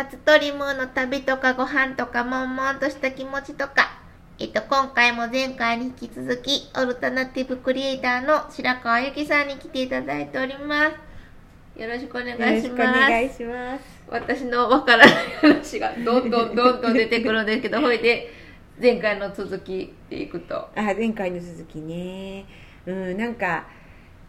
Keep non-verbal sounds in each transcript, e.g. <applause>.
松鳥ムーの旅とかご飯とか悶々とした気持ちとか、えっと、今回も前回に引き続き、オルタナティブクリエイターの白川由紀さんに来ていただいております。よろしくお願いしよろしくおます。願いします。私のわからない話がどんどんどんどん出てくるんですけど、<laughs> ほいで、前回の続きでいくと。あ、前回の続きね。うん、なんか、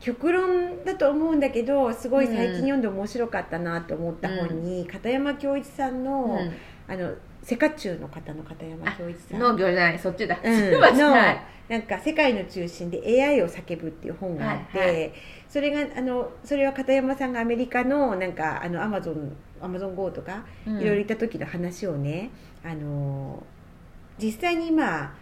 極論だと思うんだけど、すごい最近読んで面白かったなと思った本に、片山恭一さんの、あの、セカチュウの方の片山恭一さん。農業じゃない、そっちだ。うん、<laughs> のはい。なんか「世界の中心で AI を叫ぶ」っていう本があって、はいはい。それがあのそれは片山さんがアメリカのなんかあのアマゾンアマゾン GO とかうん。いろいろ行った時の話をね、あの実際に今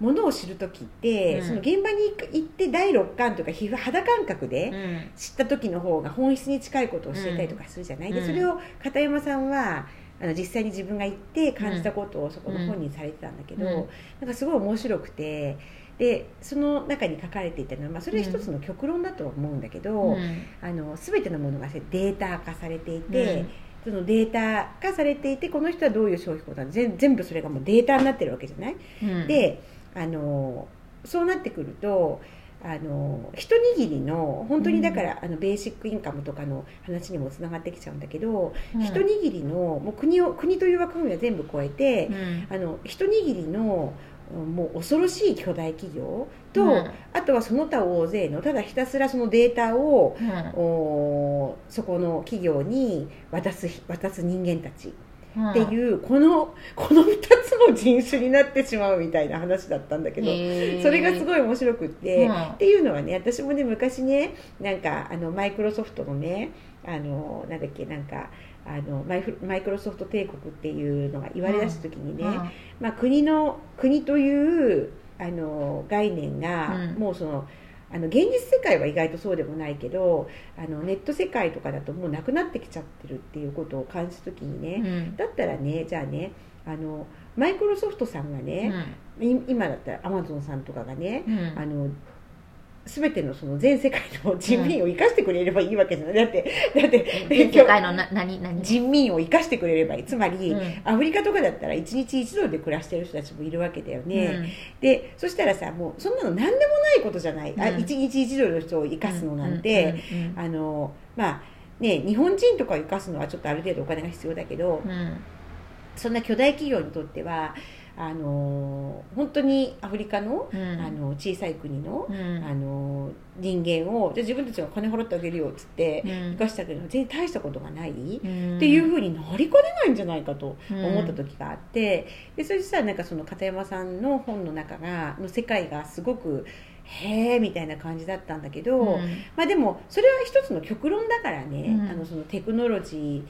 ものを知る時って、うん。その現場に行って第六感というか皮膚肌感覚でうん。知った時の方が本質に近いことを教えたりとかするじゃない、うん。でそれを片山さんはあの実際に自分が行って感じたことをそこの本にされてたんだけど、うん。なんかすごい面白くてでその中に書かれていたのは、まあ、それは一つの極論だとは思うんだけど、うん。あの全てのものがデータ化されていて、そのデータ化されていてこの人はどういう消費行動なの全全部それがもうデータになってるわけじゃない、うん、であのそうなってくるとあの一握りの本当にだから、あのベーシックインカムとかの話にもつながってきちゃうんだけど、うん。一握りのもう国を国という枠組みは全部超えて、うん。あの一握りのうんもう恐ろしい巨大企業と、うん。あとはその他大勢のただひたすらそのデータをうん。おそこの企業に渡す渡す人間たち。うんっていう、このこの2つの人種になってしまうみたいな話だったんだけど、それがすごい面白くって、うん。っていうのはね私もね昔ねなんかあのマイクロソフトのねあのなんだっけなんかあのマイフマイクロソフト帝国っていうのが言われ出した時にね、うん。まあ、国の国というあの概念が、うん。もうそのあの現実世界は意外とそうでもないけどあのネット世界とかだともうなくなってきちゃってるっていうことを感じた時にね、うん。だったらねじゃあねあのマイクロソフトさんがね、い今だったらアマゾンさんとかがね、うん。あの全てのその全世界の人民を生かしてくれればいいわけじゃない、だってだって全世界のな何何？人民を生かしてくれればいい。つまり、うん。アフリカとかだったら1日1ドルで暮らしてる人たちもいるわけだよね、うん。でそしたらさもうそんなの何でもないことじゃない、あうん。1日1ドルの人を生かすのなんて、あのまあね日本人とかを生かすのはちょっとある程度お金が必要だけど、うん。そんな巨大企業にとってはあの本当にアフリカの,、うん。あの小さい国の,、うん。あの人間をじゃあ自分たちが金払ってあげるよっつってうん。生かしてあげるのは全然大したことがない、うん。っていうふうになりかねないんじゃないかと思った時があって、でそれでさなんかその片山さんの本の中がの世界がすごくへえみたいな感じだったんだけど、うん。まあでもそれは一つの極論だからね、うん。あのそのテクノロジー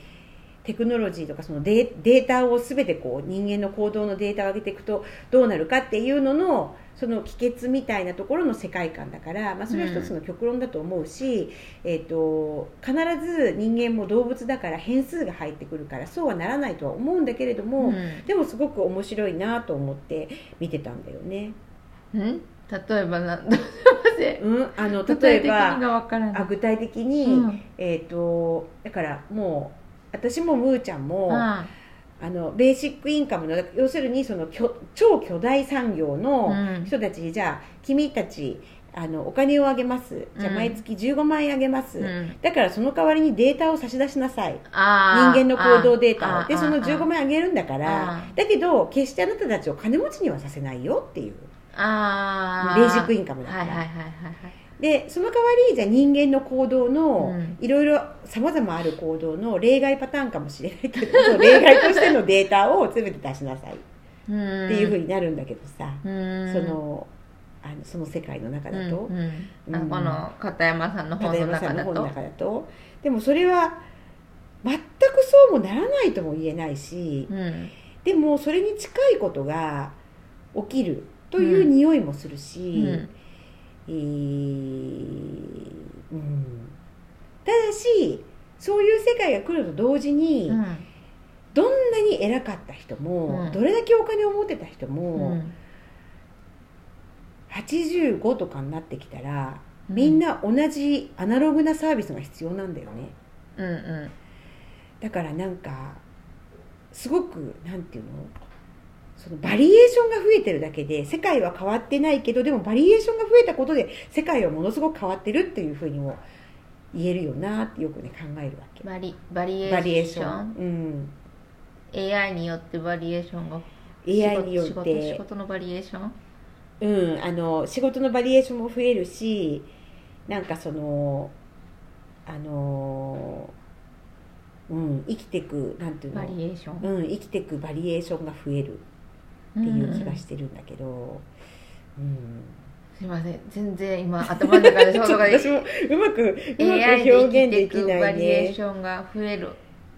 テクノロジーとかそのデーデータを全てこう人間の行動のデータを上げていくとどうなるかっていうののその帰結みたいなところの世界観だから、まあ、それは一つの極論だと思うし、えー、と必ず人間も動物だから変数が入ってくるからそうはならないとは思うんだけれども、うん。でもすごく面白いなと思って見てたんだよね。うん？例えばな <laughs> うん、あの例えば具体的に、うん。えー、とだからもう私もムーちゃんも、ああのベーシックインカムの要するにその超巨大産業のうん。人たちに、じゃあ君たちあのお金をあげます。じゃあうん毎月15万円あげます、うん。だからその代わりにデータを差し出しなさい。あ人間の行動データあをでその15万万円あげるんだからあだけど決してあなたたちを金持ちにはさせないよっていう。あベーシックインカムだから、はいはいはいはいでその代わりじゃあ人間の行動のうん。いろいろさまざまある行動の例外パターンかもしれないけど <laughs> 例外としてのデータを全て出しなさい。っっていうふうになるんだけどさ、うん。そのあのその世界の中だと、うんうん。あうん。この片山さんの本片の中だと。中だと。でもそれは全くそうもならないとも言えないしうん。でもそれに近いことが起きるという匂いもするし、うんえーうん。ただしそういう世界が来ると同時に、うんどんなに偉かった人も、うん。どれだけお金を持ってた人うも、ん85とかになってきたらうん。みんな同じアナログなサービスが必要なんだよね。うんうん。だからなんかすごくなんていうの？そのバリエーションが増えてるだけで世界は変わってないけどでもバリエーションが増えたことで世界はものすごく変わってるっていうふうにも言えるよなってよくね考えるわけ。バリバリエーーション。ン、うん。AI によってバリエーションが AI によっ仕事仕て事のバリエーション？うん、あの仕事のバリエーションも増えるしなんかそのあのうん生きてくなんていうの？バリエーション？うん、生きてくバリエーションが増えるっていう気がしてるんだけど、うん。すいません。全然今頭の中で想像ができ私もうまくうまく表現できないバリエーねションが増える。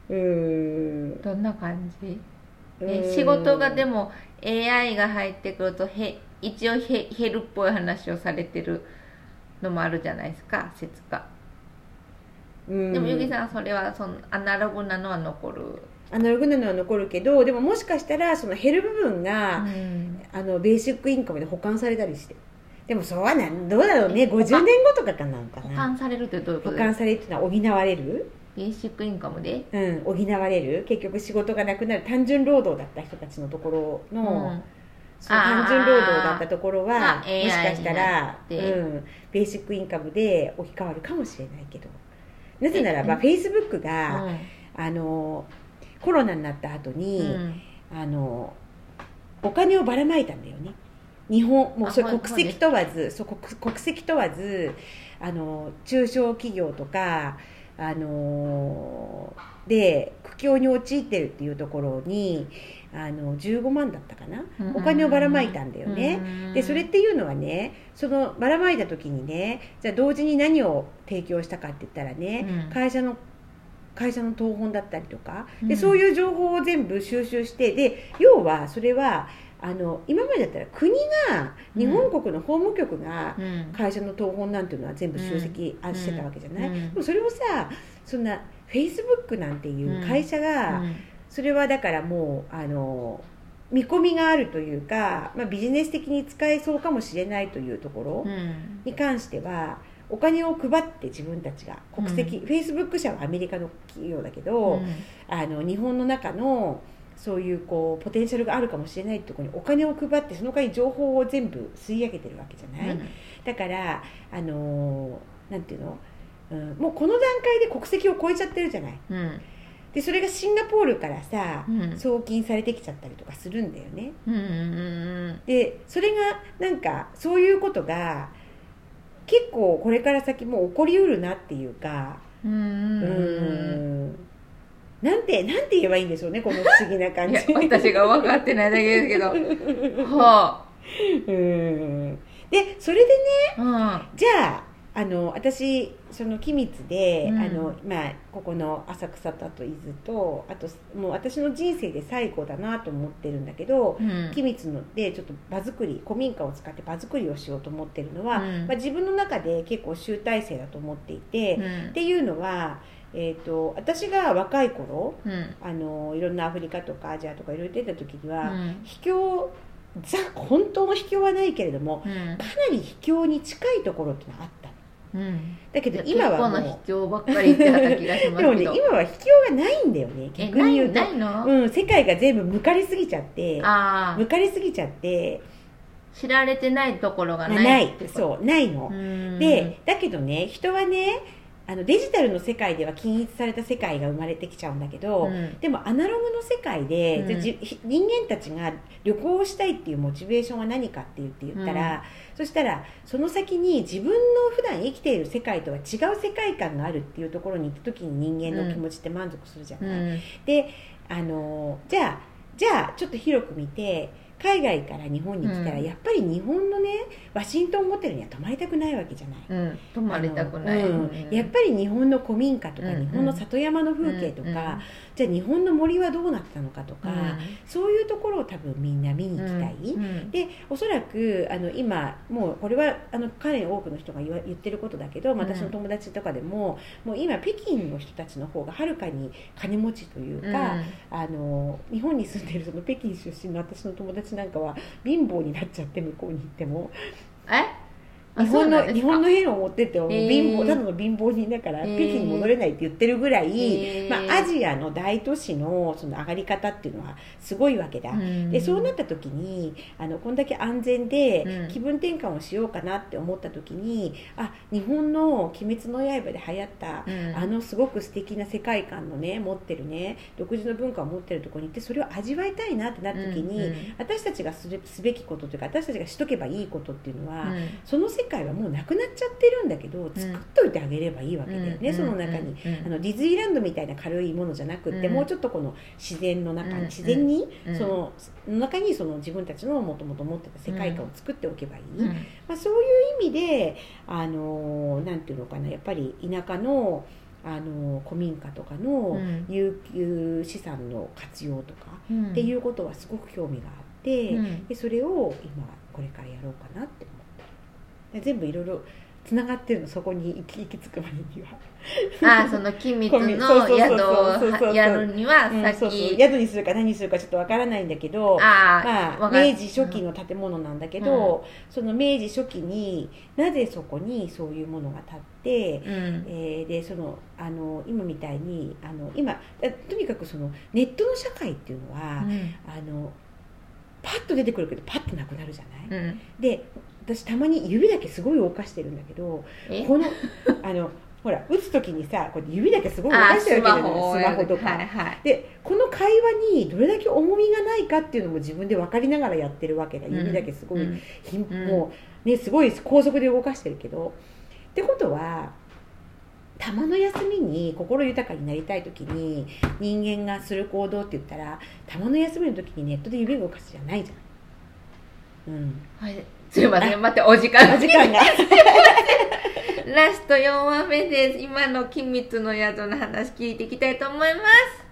うん。どんな感じ？仕事がでも AI が入ってくるとへ一応へ減るっぽい話をされてるのもあるじゃないですか説が。うん。でもゆきさんはそれはそのアナログなのは残る、アナログなのは残るけどでももしかしたらその減る部分が、うん。あのベーシックインカムで保管されたりしてでもそうはなんどうだろうね50年後とかかなんか保な管されるってどういうこ保と？ですか管されるっていうのは補われる？ベーシックインカムで、うん補われる？結局仕事がなくなる。単純労働だった人たちのところの、うん。単純労働だったところはがもしかしたらうん、ベーシックインカムで置き換わるかもしれないけど。なぜならばえフェイスブックが、うん。あのコロナになった後に、うん。あのお金をばらまいたんだよね。日本もうそれ国籍問わずそう国国籍問わずあの中小企業とかあので苦境に陥ってるっていうところにあの15万だったかな、お金をばらまいたんだよね、うん。でそれっていうのはねそのばらまいた時にねじゃあ同時に何を提供したかって言ったらね、うん。会社の会社の謄本だったりとか。で、うん。そういう情報を全部収集してで要はそれはあの今までだったら国が日本国の法務局がうん。会社の謄本なんていうのは全部集積あしてたわけじゃない、うん。でもそれをさそんなフェイスブックなんていう会社が、うん。それはだからもうあの見込みがあるというか、まあ、ビジネス的に使えそうかもしれないというところうん。に関してはお金を配って自分たちが国籍、フェイスブック社はアメリカの企業だけど、あの日本の中のそういうこうポテンシャルがあるかもしれないところにお金を配ってその代わり情報を全部吸い上げてるわけじゃない、だからあのなんていうの、うん、もうこの段階で国籍を超えちゃってるじゃない？うん。でそれがシンガポールからさ、うん。送金されてきちゃったりとかするんだよね。うんうん。でそれがなんかそういうことが結構これから先も起こりうるなっていうかうんうんううん。ん。なんてなんて言えばいいんでしょうねこの不思議な感いやじ私が分かってないだけですけど。はうん。でそれでねあじゃああの私その君津で、うん。あのまあ、ここの浅草とあと伊豆とあともう私の人生で最後だなと思ってるんだけど、うん。うん君津のでちょっと場作り古民家を使って場作りをしようと思ってるのは、うん。まあ、自分の中で結構集大成だと思っていて、うん。っていうのは、えー、と私が若い頃うん。あのいろんなアフリカとかアジアとかいろいろ出た時には、うん。秘境ザ本当の秘境はないけれどもうん。かなり秘境に近いところっていうのがあったのうん。だけど結構な今はも秘境ばっかり言ってた気がしうでもねますけど。<laughs> 今は秘境がないんだよねえ逆に言うと。ないないの、うん、世界が全部向かりすぎちゃって向かりすぎちゃって。知られてないところがなないい。そうないの、うん。でだけどね人はねあのデジタルの世界では均一された世界が生まれてきちゃうんだけど、うん。でもアナログの世界で、うん。じ人間たちが旅行をしたいっていうモチベーションは何かって言って言ったら、そしたらその先に自分の普段生きている世界とは違う世界観があるっていうところに行った時に人間の気持ちって満足するじゃうない、ん。であのじゃあじゃあちょっと広く見て海外から日本に来たら、うん。やっぱり日本のねワシントンホテルには泊まりたくないわけじゃない。うん。泊まりたくない、うん。やっぱり日本の古民家とか、うん日本の里山の風景とか、うんじゃあ日本の森はどうなったのかとか、うん。そういうところを多分みんな見に行きたい、うん。でおそらくあの今もうこれはあのかなり多くの人が言わ言ってることだけど、ん。私の友達とかでももう今北京の人たちの方がはるかに金持ちというか、あの日本に住んでるその北京出身の私の友達私なんかは貧乏になっちゃって向こうに行っても。え？日本の日本の変を持ってっても貧乏ただの貧乏人だから北京に戻れないって言ってるぐらい、まあ、アジアの大都市のその上がり方っていうのはすごいわけだ、うん。でそうなった時にあのこんだけ安全でうん。気分転換をしようかなって思った時にあ日本の「鬼滅の刃」で流行った、うん。あのすごく素敵な世界観のね持ってるね独自の文化を持ってるところに行ってそれを味わいたいなってなった時に、うんうん私たちがすべきことというか私たちがしとけばいいことっていうのは、うん。その世界はもうなくなっちゃってるんだけど作っといてあげればいいわけだよね、うんその中に。あのディズニーランドみたいな軽いものじゃなくって、うん。もうちょっとこの自然の中に、うん。自然にうん。その中にその自分たちのもともと持ってた世界観を作っておけばいい、うん。まあ、そういう意味であのなんていうのかなやっぱり田舎のあの古民家とかのうん。有給資産の活用とかうん。っていうことはすごく興味があって、うん。でそれを今これからやろうかなって思全部いろいろつながってるのそこに行き行き着くまでには。ああその機密の宿をやるにはうんそうそう。き宿にするか何にするかちょっとわからないんだけどあまあ、明治初期の建物なんだけど、その明治初期になぜそこにそういうものが建って、うん。えーでそのあの今みたいにあの今だとにかくそのネットの社会っていうのは、あのパッと出てくるけどパッとなくなるじゃない、うん。で私たまに指だけすごい動かしてるんだけどえ？このあのほら打つ時にさこう指だけすごい動かしてるわけじゃない？スマホとか、はいはい。でこの会話にどれだけ重みがないかっていうのも自分で分かりながらやってるわけだ。指だけすごい、うん。もうねすごい高速で動かしてるけど。ってことはたまの休みに心豊かになりたい時に人間がする行動って言ったらたまの休みの時にネットで指動かすじゃないじゃん。うん、はいすいません。待ってお時間。お時間が。<laughs> ラスト4話目です。今の機密の宿の話聞いていきたいと思います